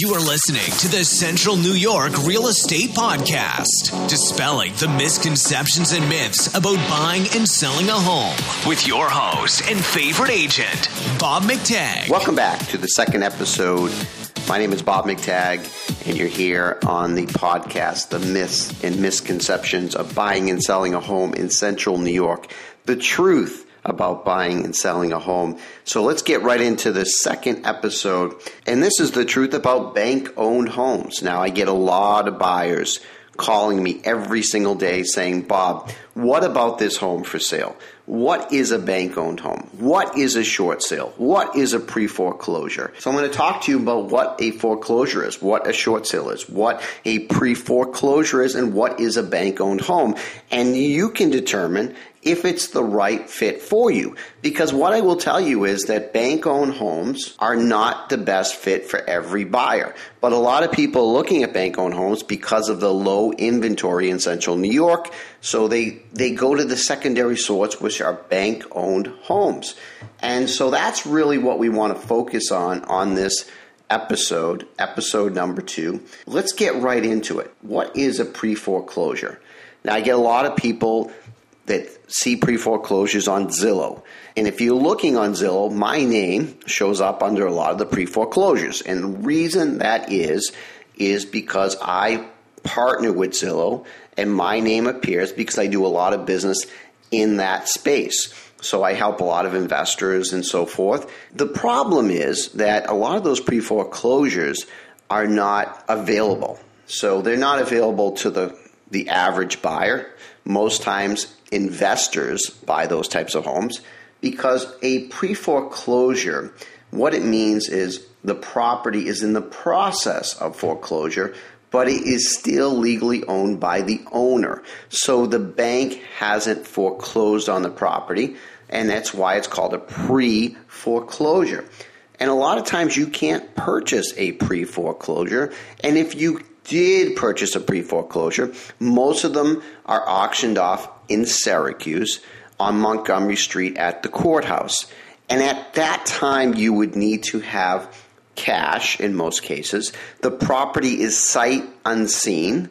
You are listening to the Central New York Real Estate Podcast, dispelling the misconceptions and myths about buying and selling a home with your host and favorite agent, Bob McTagg. Welcome back to the second episode. My name is Bob McTagg, and you're here on the podcast, The Myths and Misconceptions of Buying and Selling a Home in Central New York. The truth about buying and selling a home. So let's get right into the second episode. And this is the truth about bank owned homes. Now, I get a lot of buyers calling me every single day saying, Bob, what about this home for sale? What is a bank owned home? What is a short sale? What is a pre foreclosure? So I'm going to talk to you about what a foreclosure is, what a short sale is, what a pre foreclosure is, and what is a bank owned home. And you can determine if it's the right fit for you. Because what I will tell you is that bank owned homes are not the best fit for every buyer. But a lot of people looking at bank owned homes because of the low inventory in central New York, so they, they go to the secondary sorts, which are bank owned homes. And so that's really what we want to focus on on this episode, episode number two. Let's get right into it. What is a pre foreclosure? Now, I get a lot of people that see pre foreclosures on Zillow. And if you're looking on Zillow, my name shows up under a lot of the pre foreclosures. And the reason that is, is because I partner with Zillow and my name appears because I do a lot of business in that space. So I help a lot of investors and so forth. The problem is that a lot of those pre foreclosures are not available. So they're not available to the, the average buyer. Most times investors buy those types of homes because a pre foreclosure, what it means is the property is in the process of foreclosure, but it is still legally owned by the owner. So the bank hasn't foreclosed on the property, and that's why it's called a pre foreclosure. And a lot of times you can't purchase a pre foreclosure, and if you did purchase a pre foreclosure, most of them are auctioned off in Syracuse on Montgomery Street at the courthouse. And at that time, you would need to have cash in most cases. The property is sight unseen.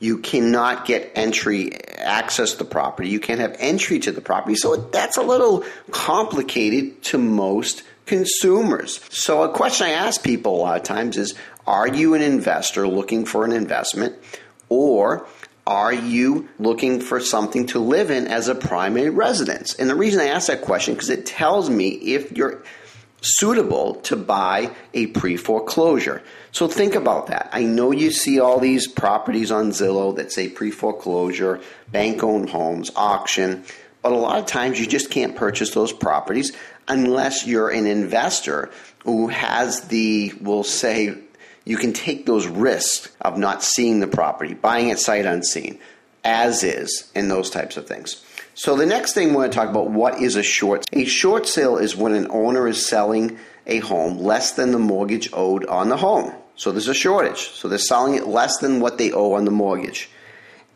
You cannot get entry, access the property. You can't have entry to the property. So that's a little complicated to most consumers. So a question I ask people a lot of times is are you an investor looking for an investment or are you looking for something to live in as a primary residence? And the reason I ask that question because it tells me if you're suitable to buy a pre foreclosure. So think about that. I know you see all these properties on Zillow that say pre foreclosure, bank owned homes, auction, but a lot of times you just can't purchase those properties unless you're an investor who has the, we'll say, you can take those risks of not seeing the property, buying it sight unseen, as is, and those types of things. So the next thing we want to talk about what is a short a short sale is when an owner is selling a home less than the mortgage owed on the home. So there's a shortage. So they're selling it less than what they owe on the mortgage.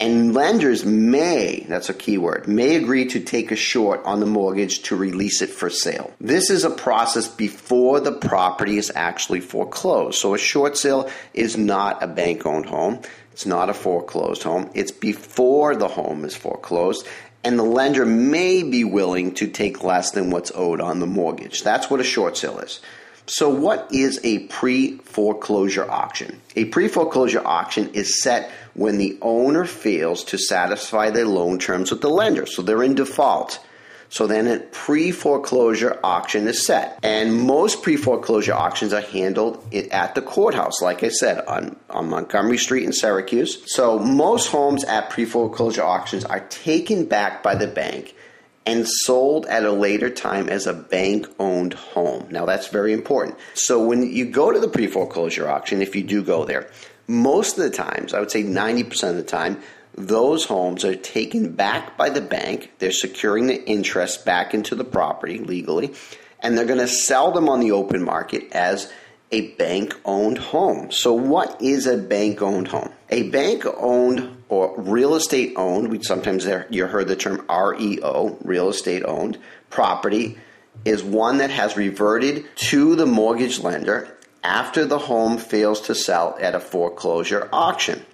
And lenders may, that's a key word, may agree to take a short on the mortgage to release it for sale. This is a process before the property is actually foreclosed. So a short sale is not a bank owned home. It's not a foreclosed home. It's before the home is foreclosed and the lender may be willing to take less than what's owed on the mortgage. That's what a short sale is. So, what is a pre foreclosure auction? A pre foreclosure auction is set when the owner fails to satisfy their loan terms with the lender. So, they're in default. So, then a pre foreclosure auction is set. And most pre foreclosure auctions are handled at the courthouse, like I said, on, on Montgomery Street in Syracuse. So, most homes at pre foreclosure auctions are taken back by the bank and sold at a later time as a bank owned home. Now, that's very important. So, when you go to the pre foreclosure auction, if you do go there, most of the times, I would say 90% of the time, those homes are taken back by the bank. They're securing the interest back into the property legally, and they're going to sell them on the open market as a bank owned home. So, what is a bank owned home? A bank owned or real estate owned, we sometimes you heard the term REO, real estate owned property, is one that has reverted to the mortgage lender after the home fails to sell at a foreclosure auction.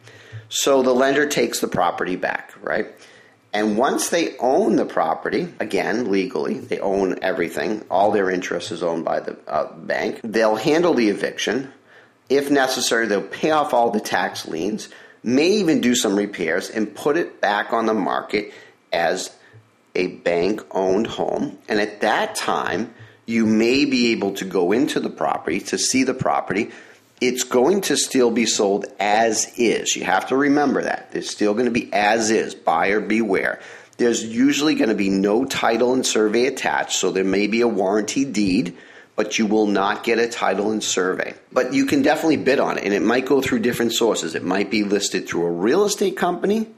So the lender takes the property back, right? And once they own the property, again, legally, they own everything, all their interest is owned by the uh, bank, they'll handle the eviction. If necessary, they'll pay off all the tax liens, may even do some repairs, and put it back on the market as a bank owned home. And at that time, you may be able to go into the property to see the property. It's going to still be sold as is. You have to remember that. It's still going to be as is, buyer beware. There's usually going to be no title and survey attached, so there may be a warranty deed, but you will not get a title and survey. But you can definitely bid on it, and it might go through different sources. It might be listed through a real estate company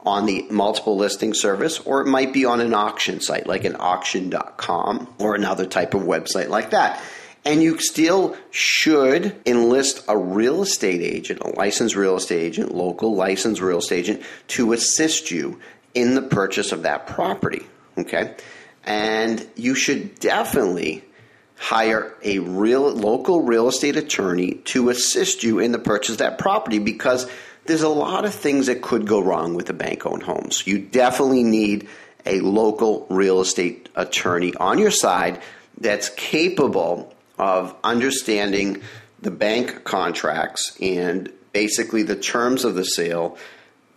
on the multiple listing service, or it might be on an auction site like an auction.com or another type of website like that. And you still should enlist a real estate agent, a licensed real estate agent, local licensed real estate agent, to assist you in the purchase of that property. Okay? And you should definitely hire a real local real estate attorney to assist you in the purchase of that property because there's a lot of things that could go wrong with the bank owned homes. You definitely need a local real estate attorney on your side that's capable of understanding the bank contracts and basically the terms of the sale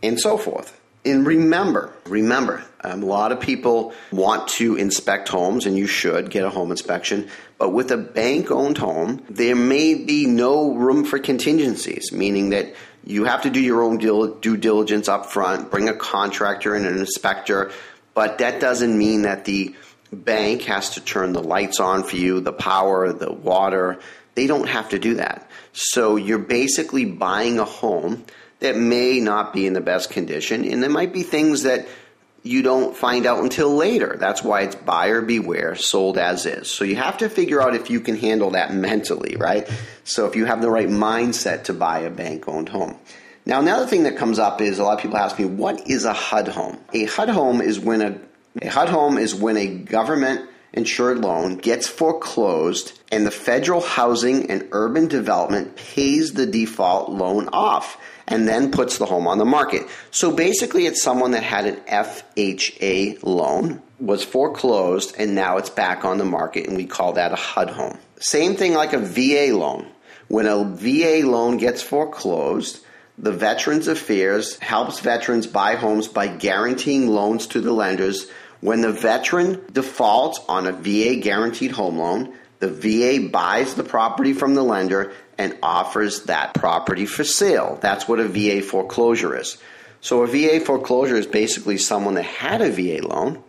and so forth. And remember, remember, um, a lot of people want to inspect homes, and you should get a home inspection. But with a bank owned home, there may be no room for contingencies, meaning that you have to do your own due diligence up front, bring a contractor and an inspector, but that doesn't mean that the bank has to turn the lights on for you, the power, the water. They don't have to do that. So you're basically buying a home that may not be in the best condition, and there might be things that you don't find out until later. That's why it's buyer beware, sold as is. So you have to figure out if you can handle that mentally, right? So if you have the right mindset to buy a bank owned home. Now, another thing that comes up is a lot of people ask me, what is a HUD home? A HUD home is when a, a HUD home is when a government insured loan gets foreclosed and the federal housing and urban development pays the default loan off and then puts the home on the market. So basically, it's someone that had an FHA loan, was foreclosed, and now it's back on the market, and we call that a HUD home. Same thing like a VA loan. When a VA loan gets foreclosed, the Veterans Affairs helps veterans buy homes by guaranteeing loans to the lenders. When the veteran defaults on a VA guaranteed home loan, the VA buys the property from the lender and offers that property for sale. That's what a VA foreclosure is. So a VA foreclosure is basically someone that had a VA loan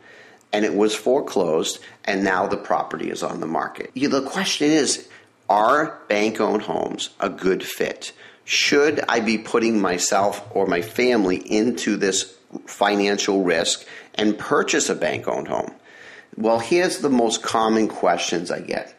and it was foreclosed and now the property is on the market. The question is are bank owned homes a good fit? Should I be putting myself or my family into this financial risk and purchase a bank owned home? Well, here's the most common questions I get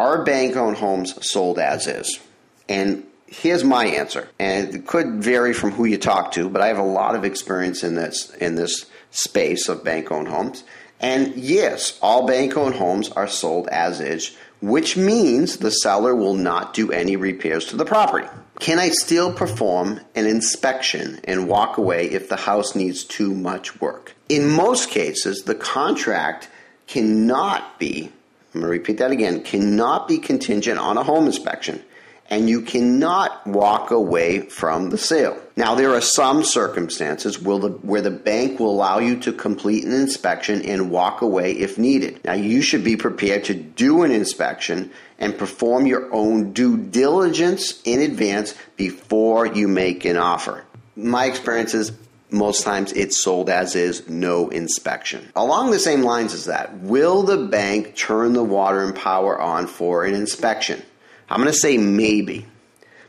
are bank owned homes sold as is? And here's my answer. And it could vary from who you talk to, but I have a lot of experience in this in this space of bank owned homes. And yes, all bank owned homes are sold as is, which means the seller will not do any repairs to the property. Can I still perform an inspection and walk away if the house needs too much work? In most cases, the contract cannot be I'm going to repeat that again, cannot be contingent on a home inspection. And you cannot walk away from the sale. Now, there are some circumstances where the, where the bank will allow you to complete an inspection and walk away if needed. Now, you should be prepared to do an inspection and perform your own due diligence in advance before you make an offer. My experience is most times it's sold as is, no inspection. Along the same lines as that, will the bank turn the water and power on for an inspection? I'm going to say maybe.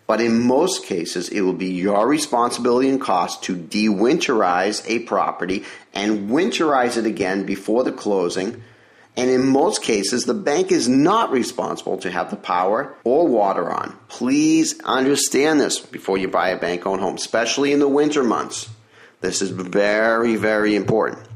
But in most cases, it will be your responsibility and cost to dewinterize a property and winterize it again before the closing. And in most cases, the bank is not responsible to have the power or water on. Please understand this before you buy a bank owned home, especially in the winter months. This is very, very important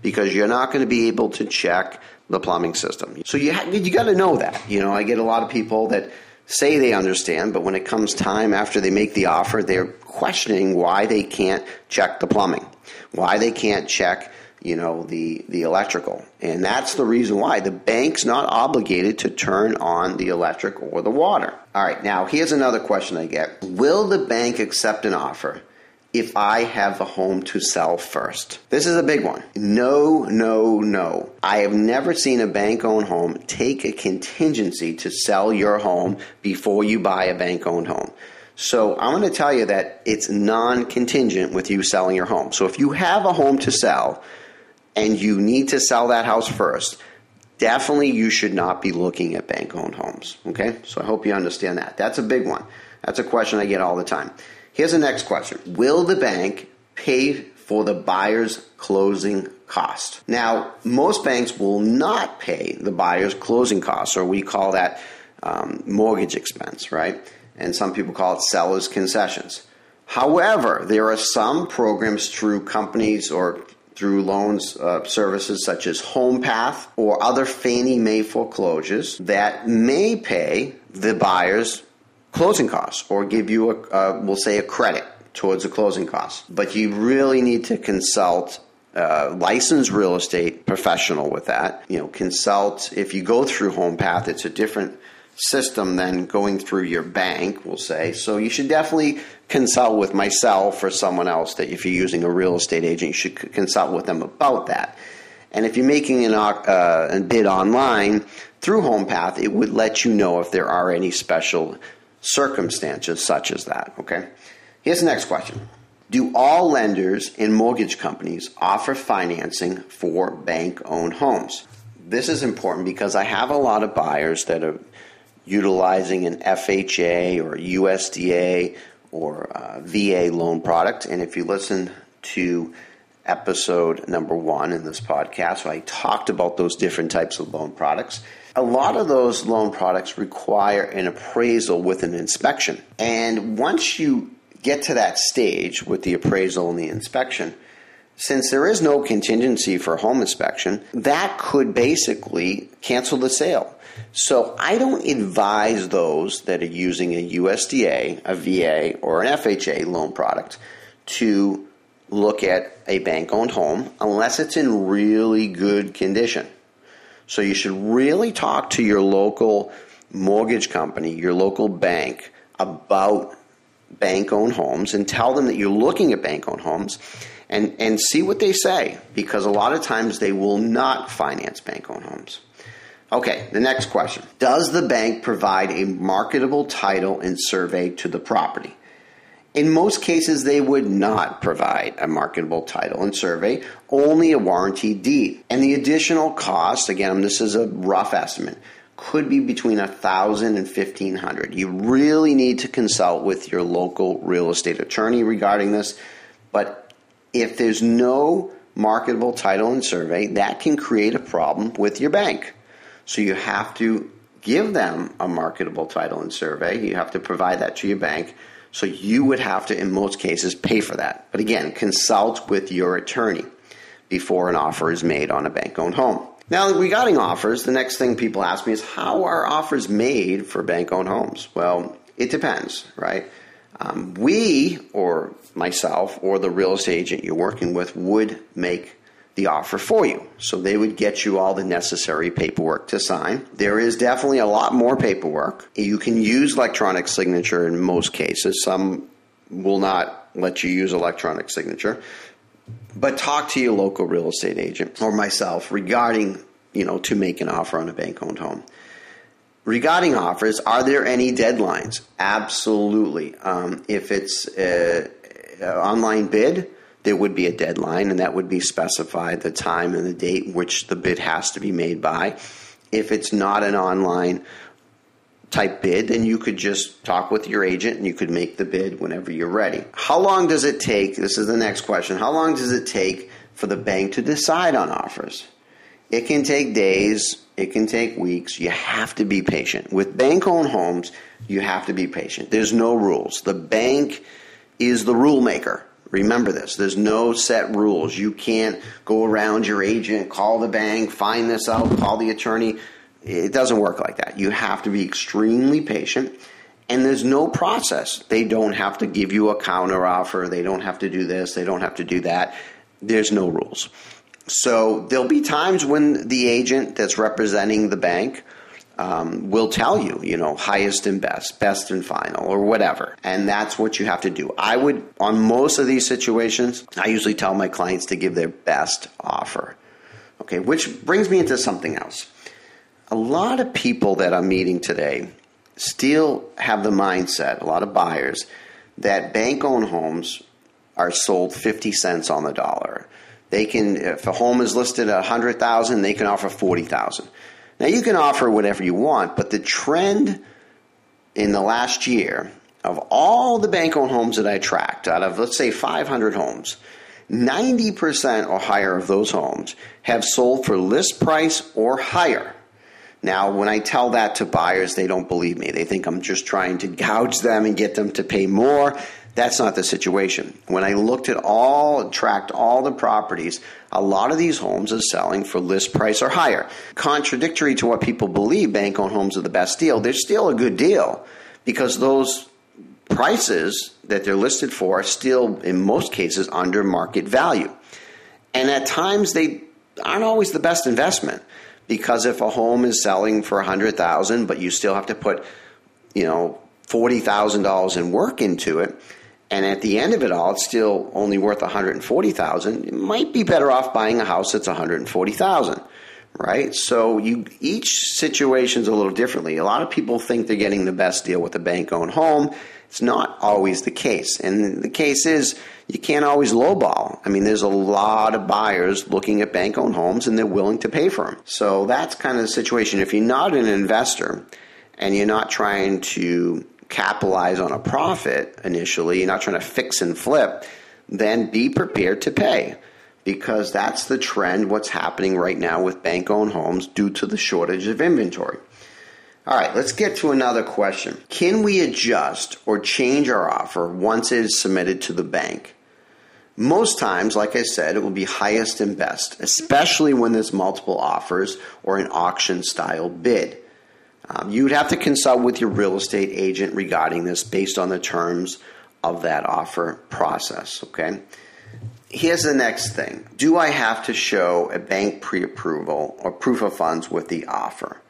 because you're not going to be able to check the plumbing system. So you you got to know that. You know, I get a lot of people that say they understand, but when it comes time after they make the offer, they're questioning why they can't check the plumbing, why they can't check you know the the electrical. And that's the reason why. The bank's not obligated to turn on the electric or the water. All right now here's another question i get. Will the bank accept an offer if I have a home to sell first? This is a big one. No, no, no. I have never seen a bank owned home take a contingency to sell your home before you buy a bank owned home. So I'm going to tell you that it's non contingent with you selling your home. So if you have a home to sell and you need to sell that house first, definitely you should not be looking at bank owned homes. Okay? So I hope you understand that. That's a big one. That's a question I get all the time. Here's the next question Will the bank pay for the buyer's closing cost? Now, most banks will not pay the buyer's closing costs, or we call that um, mortgage expense, right? And some people call it seller's concessions. However, there are some programs through companies or through loans uh, services such as HomePath or other Fannie Mae foreclosures that may pay the buyer's closing costs or give you a, uh, we'll say, a credit towards the closing costs. But you really need to consult uh, licensed real estate professional with that. You know, consult if you go through HomePath, it's a different system than going through your bank, we'll say. So you should definitely consult with myself or someone else that if you're using a real estate agent, you should consult with them about that. And if you're making an, uh, a bid online through HomePath, it would let you know if there are any special circumstances such as that. Okay. Here's the next question. Do all lenders and mortgage companies offer financing for bank owned homes? This is important because I have a lot of buyers that are utilizing an FHA or USDA or uh, VA loan product. And if you listen to episode number one in this podcast, I talked about those different types of loan products. A lot of those loan products require an appraisal with an inspection. And once you get to that stage with the appraisal and the inspection, since there is no contingency for home inspection, that could basically cancel the sale. So I don't advise those that are using a USDA, a VA, or an FHA loan product to look at a bank owned home unless it's in really good condition. So you should really talk to your local mortgage company, your local bank about bank owned homes and tell them that you're looking at bank owned homes and, and see what they say because a lot of times they will not finance bank owned homes. Okay, the next question Does the bank provide a marketable title and survey to the property? In most cases, they would not provide a marketable title and survey, only a warranty deed. And the additional cost, again, this is a rough estimate, could be between a thousand and fifteen hundred. You really need to consult with your local real estate attorney regarding this. But if there's no marketable title and survey, that can create a problem with your bank. So you have to give them a marketable title and survey. You have to provide that to your bank so you would have to, in most cases, pay for that. But again, consult with your attorney before an offer is made on a bank owned home. Now, regarding offers, the next thing people ask me is how are offers made for bank owned homes? Well, it depends, right? Um, we, or myself, or the real estate agent you're working with, would make the offer for you. So they would get you all the necessary paperwork to sign. There is definitely a lot more paperwork. You can use electronic signature in most cases. Some will not let you use electronic signature. But talk to your local real estate agent or myself regarding, you know, to make an offer on a bank owned home. Regarding offers, are there any deadlines? Absolutely. Um, if it's an online bid, there would be a deadline, and that would be specified the time and the date which the bid has to be made by. If it's not an online type bid, then you could just talk with your agent and you could make the bid whenever you're ready. How long does it take? This is the next question. How long does it take for the bank to decide on offers? It can take days, it can take weeks. You have to be patient. With bank owned homes, you have to be patient. There's no rules. The bank is the rule maker. Remember this. There's no set rules. You can't go around your agent, call the bank, find this out, call the attorney. It doesn't work like that. You have to be extremely patient and there's no process. They don't have to give you a counter offer. They don't have to do this. They don't have to do that. There's no rules. So there'll be times when the agent that's representing the bank um, will tell you, you know, highest and best, best and final, or whatever. And that's what you have to do. I would, on most of these situations, I usually tell my clients to give their best offer. Okay, which brings me into something else. A lot of people that I'm meeting today still have the mindset, a lot of buyers, that bank owned homes are sold 50 cents on the dollar. They can, if a home is listed at 100,000, they can offer 40,000. Now you can offer whatever you want, but the trend in the last year of all the bank owned homes that I tracked, out of let's say 500 homes, 90% or higher of those homes have sold for list price or higher. Now, when I tell that to buyers, they don't believe me. They think I'm just trying to gouge them and get them to pay more. That's not the situation. When I looked at all, tracked all the properties, a lot of these homes are selling for list price or higher. Contradictory to what people believe, bank owned homes are the best deal. They're still a good deal because those prices that they're listed for are still, in most cases, under market value. And at times, they aren't always the best investment because if a home is selling for a hundred thousand, but you still have to put, you know, forty thousand dollars in work into it, and at the end of it all, it's still only worth one hundred and forty thousand. You might be better off buying a house that's one hundred and forty thousand, right? So you each situation's a little differently. A lot of people think they're getting the best deal with a bank-owned home. It's not always the case, and the case is you can't always lowball. I mean, there's a lot of buyers looking at bank owned homes and they're willing to pay for them. So that's kind of the situation. If you're not an investor and you're not trying to capitalize on a profit initially, you're not trying to fix and flip, then be prepared to pay because that's the trend, what's happening right now with bank owned homes due to the shortage of inventory. All right, let's get to another question. Can we adjust or change our offer once it is submitted to the bank? Most times, like I said, it will be highest and best, especially when there's multiple offers or an auction style bid. Um, you would have to consult with your real estate agent regarding this based on the terms of that offer process, okay? Here's the next thing Do I have to show a bank pre approval or proof of funds with the offer?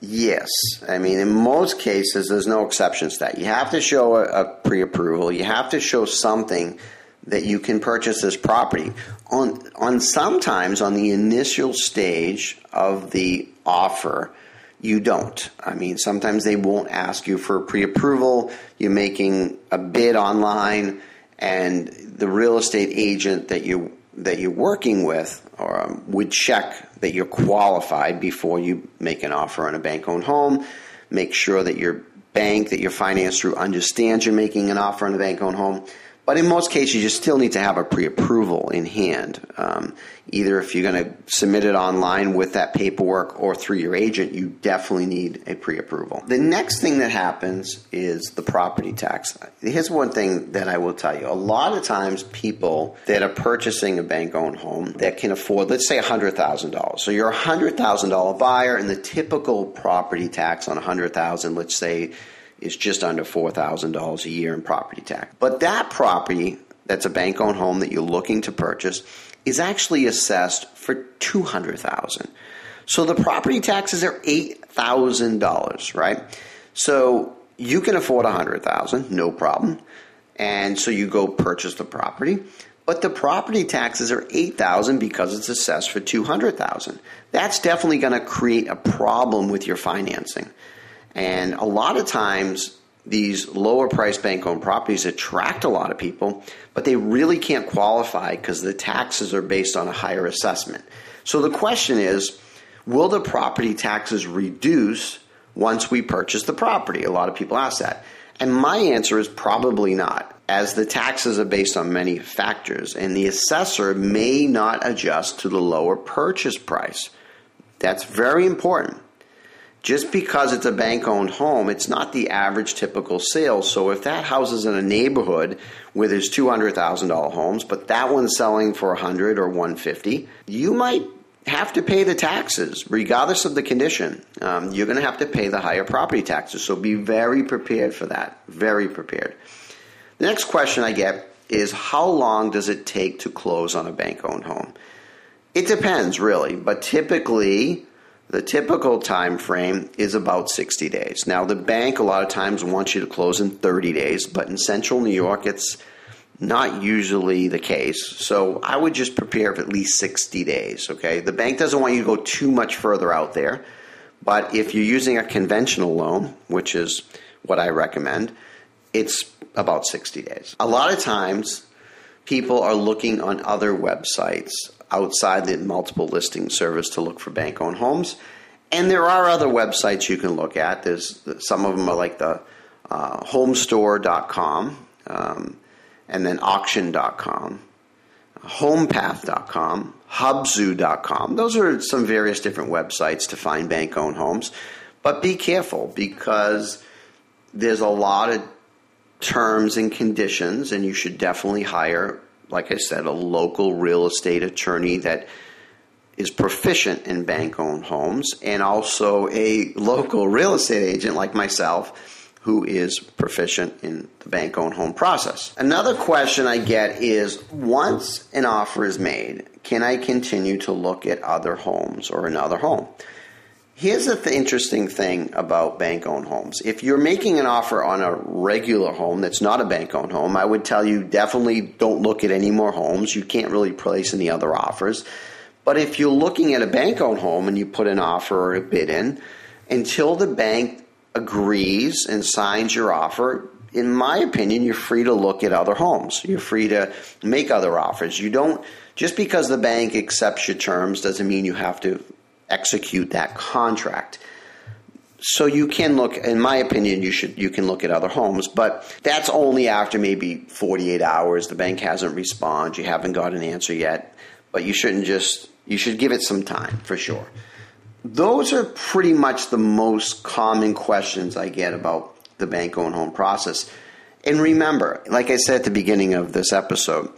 Yes. I mean, in most cases, there's no exceptions to that. You have to show a, a pre approval, you have to show something that you can purchase this property. On, on sometimes on the initial stage of the offer, you don't. I mean, sometimes they won't ask you for pre-approval. You're making a bid online, and the real estate agent that you that you're working with or, um, would check that you're qualified before you make an offer on a bank-owned home. Make sure that your bank that you're financed through understands you're making an offer on a bank-owned home. But in most cases, you still need to have a pre approval in hand. Um, either if you're going to submit it online with that paperwork or through your agent, you definitely need a pre approval. The next thing that happens is the property tax. Here's one thing that I will tell you a lot of times, people that are purchasing a bank owned home that can afford, let's say, $100,000. So you're a $100,000 buyer, and the typical property tax on 100,000, let's say, is just under $4,000 a year in property tax. But that property that's a bank owned home that you're looking to purchase is actually assessed for 200,000. So the property taxes are $8,000, right? So you can afford 100,000, no problem. And so you go purchase the property, but the property taxes are 8,000 because it's assessed for 200,000. That's definitely going to create a problem with your financing. And a lot of times, these lower price bank owned properties attract a lot of people, but they really can't qualify because the taxes are based on a higher assessment. So the question is will the property taxes reduce once we purchase the property? A lot of people ask that. And my answer is probably not, as the taxes are based on many factors, and the assessor may not adjust to the lower purchase price. That's very important just because it's a bank owned home, it's not the average typical sale. So if that house is in a neighborhood where there's $200,000 homes, but that one's selling for 100 or 150, you might have to pay the taxes, regardless of the condition. Um, you're going to have to pay the higher property taxes. So be very prepared for that. Very prepared. The next question I get is how long does it take to close on a bank owned home? It depends, really, but typically the typical time frame is about 60 days. Now, the bank a lot of times wants you to close in 30 days, but in central New York, it's not usually the case. So I would just prepare for at least 60 days, okay? The bank doesn't want you to go too much further out there, but if you're using a conventional loan, which is what I recommend, it's about 60 days. A lot of times, people are looking on other websites outside the multiple listing service to look for bank owned homes. And there are other websites you can look at. There's some of them are like the uh, homestore.com um, and then auction.com, homepath.com, hubzu.com. Those are some various different websites to find bank owned homes. But be careful because there's a lot of terms and conditions, and you should definitely hire like I said, a local real estate attorney that is proficient in bank owned homes and also a local real estate agent like myself who is proficient in the bank owned home process. Another question I get is once an offer is made, can I continue to look at other homes or another home? Here's the th- interesting thing about bank owned homes. If you're making an offer on a regular home that's not a bank owned home, I would tell you definitely don't look at any more homes. You can't really place any other offers. But if you're looking at a bank owned home and you put an offer or a bid in, until the bank agrees and signs your offer, in my opinion, you're free to look at other homes. You're free to make other offers. You don't, just because the bank accepts your terms doesn't mean you have to execute that contract. So you can look, in my opinion, you should you can look at other homes, but that's only after maybe 48 hours. The bank hasn't responded, you haven't got an answer yet, but you shouldn't just you should give it some time for sure. Those are pretty much the most common questions I get about the bank owned home process. And remember, like I said at the beginning of this episode,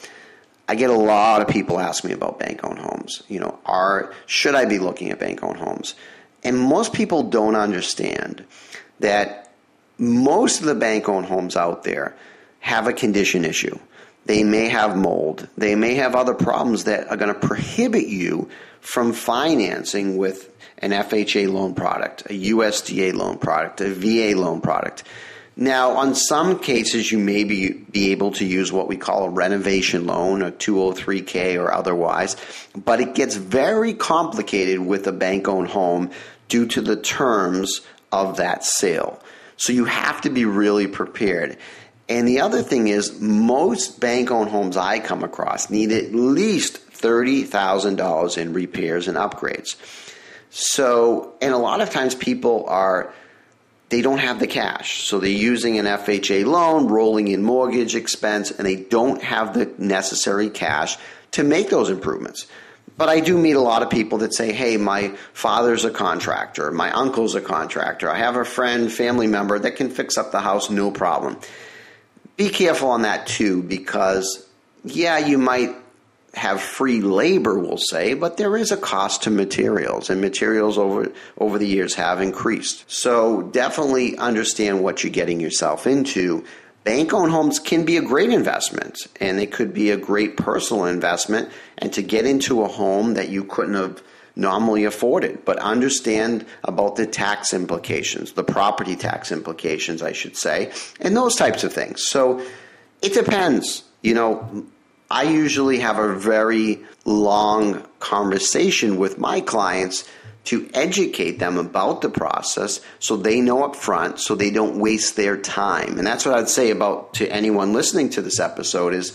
I get a lot of people ask me about bank owned homes. You know, are should I be looking at bank owned homes? And most people don't understand that most of the bank owned homes out there have a condition issue. They may have mold. They may have other problems that are going to prohibit you from financing with an FHA loan product, a USDA loan product, a VA loan product. Now, on some cases, you may be, be able to use what we call a renovation loan, a 203K or otherwise, but it gets very complicated with a bank owned home due to the terms of that sale. So you have to be really prepared. And the other thing is, most bank owned homes I come across need at least $30,000 in repairs and upgrades. So, and a lot of times people are they don't have the cash. So they're using an FHA loan, rolling in mortgage expense, and they don't have the necessary cash to make those improvements. But I do meet a lot of people that say, hey, my father's a contractor, my uncle's a contractor, I have a friend, family member that can fix up the house, no problem. Be careful on that too, because yeah, you might have free labor, we'll say, but there is a cost to materials, and materials over over the years have increased. So definitely understand what you're getting yourself into. Bank-owned homes can be a great investment, and it could be a great personal investment. And to get into a home that you couldn't have normally afforded, but understand about the tax implications, the property tax implications, I should say, and those types of things. So it depends. You know, I usually have a very long conversation with my clients to educate them about the process so they know up front so they don't waste their time. And that's what I'd say about to anyone listening to this episode is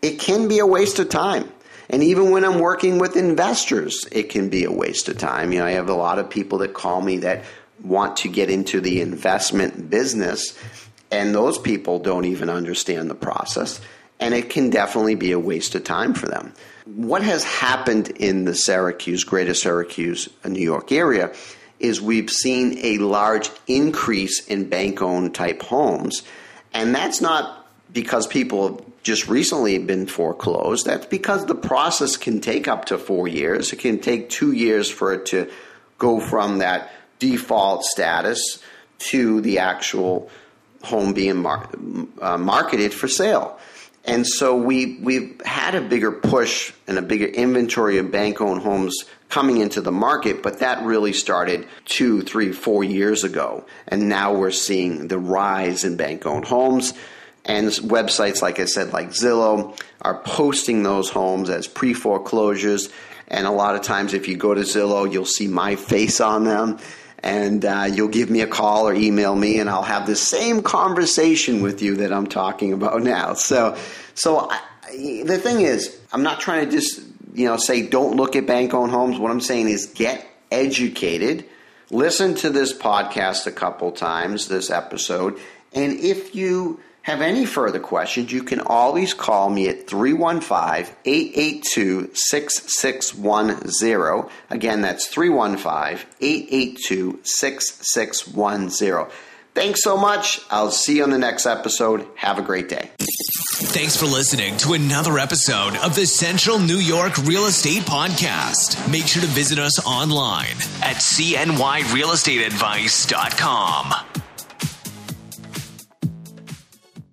it can be a waste of time. And even when I'm working with investors, it can be a waste of time. You know, I have a lot of people that call me that want to get into the investment business, and those people don't even understand the process and it can definitely be a waste of time for them. What has happened in the Syracuse, greater Syracuse, uh, New York area is we've seen a large increase in bank owned type homes. And that's not because people have just recently been foreclosed. That's because the process can take up to four years. It can take two years for it to go from that default status to the actual home being mar- uh, marketed for sale. And so we we've had a bigger push and a bigger inventory of bank owned homes coming into the market, but that really started two, three, four years ago. And now we're seeing the rise in bank owned homes. And websites, like I said, like Zillow, are posting those homes as pre foreclosures. And a lot of times, if you go to Zillow, you'll see my face on them and uh, you'll give me a call or email me, and I'll have the same conversation with you that I'm talking about now. So, so I, the thing is, I'm not trying to just you know say don't look at bank-owned homes. What I'm saying is get educated. Listen to this podcast a couple times, this episode, and if you have any further questions, you can always call me at 315 882 6610. Again, that's 315 882 6610. Thanks so much. I'll see you on the next episode. Have a great day. Thanks for listening to another episode of the Central New York Real Estate Podcast. Make sure to visit us online at cnyrealestateadvice.com.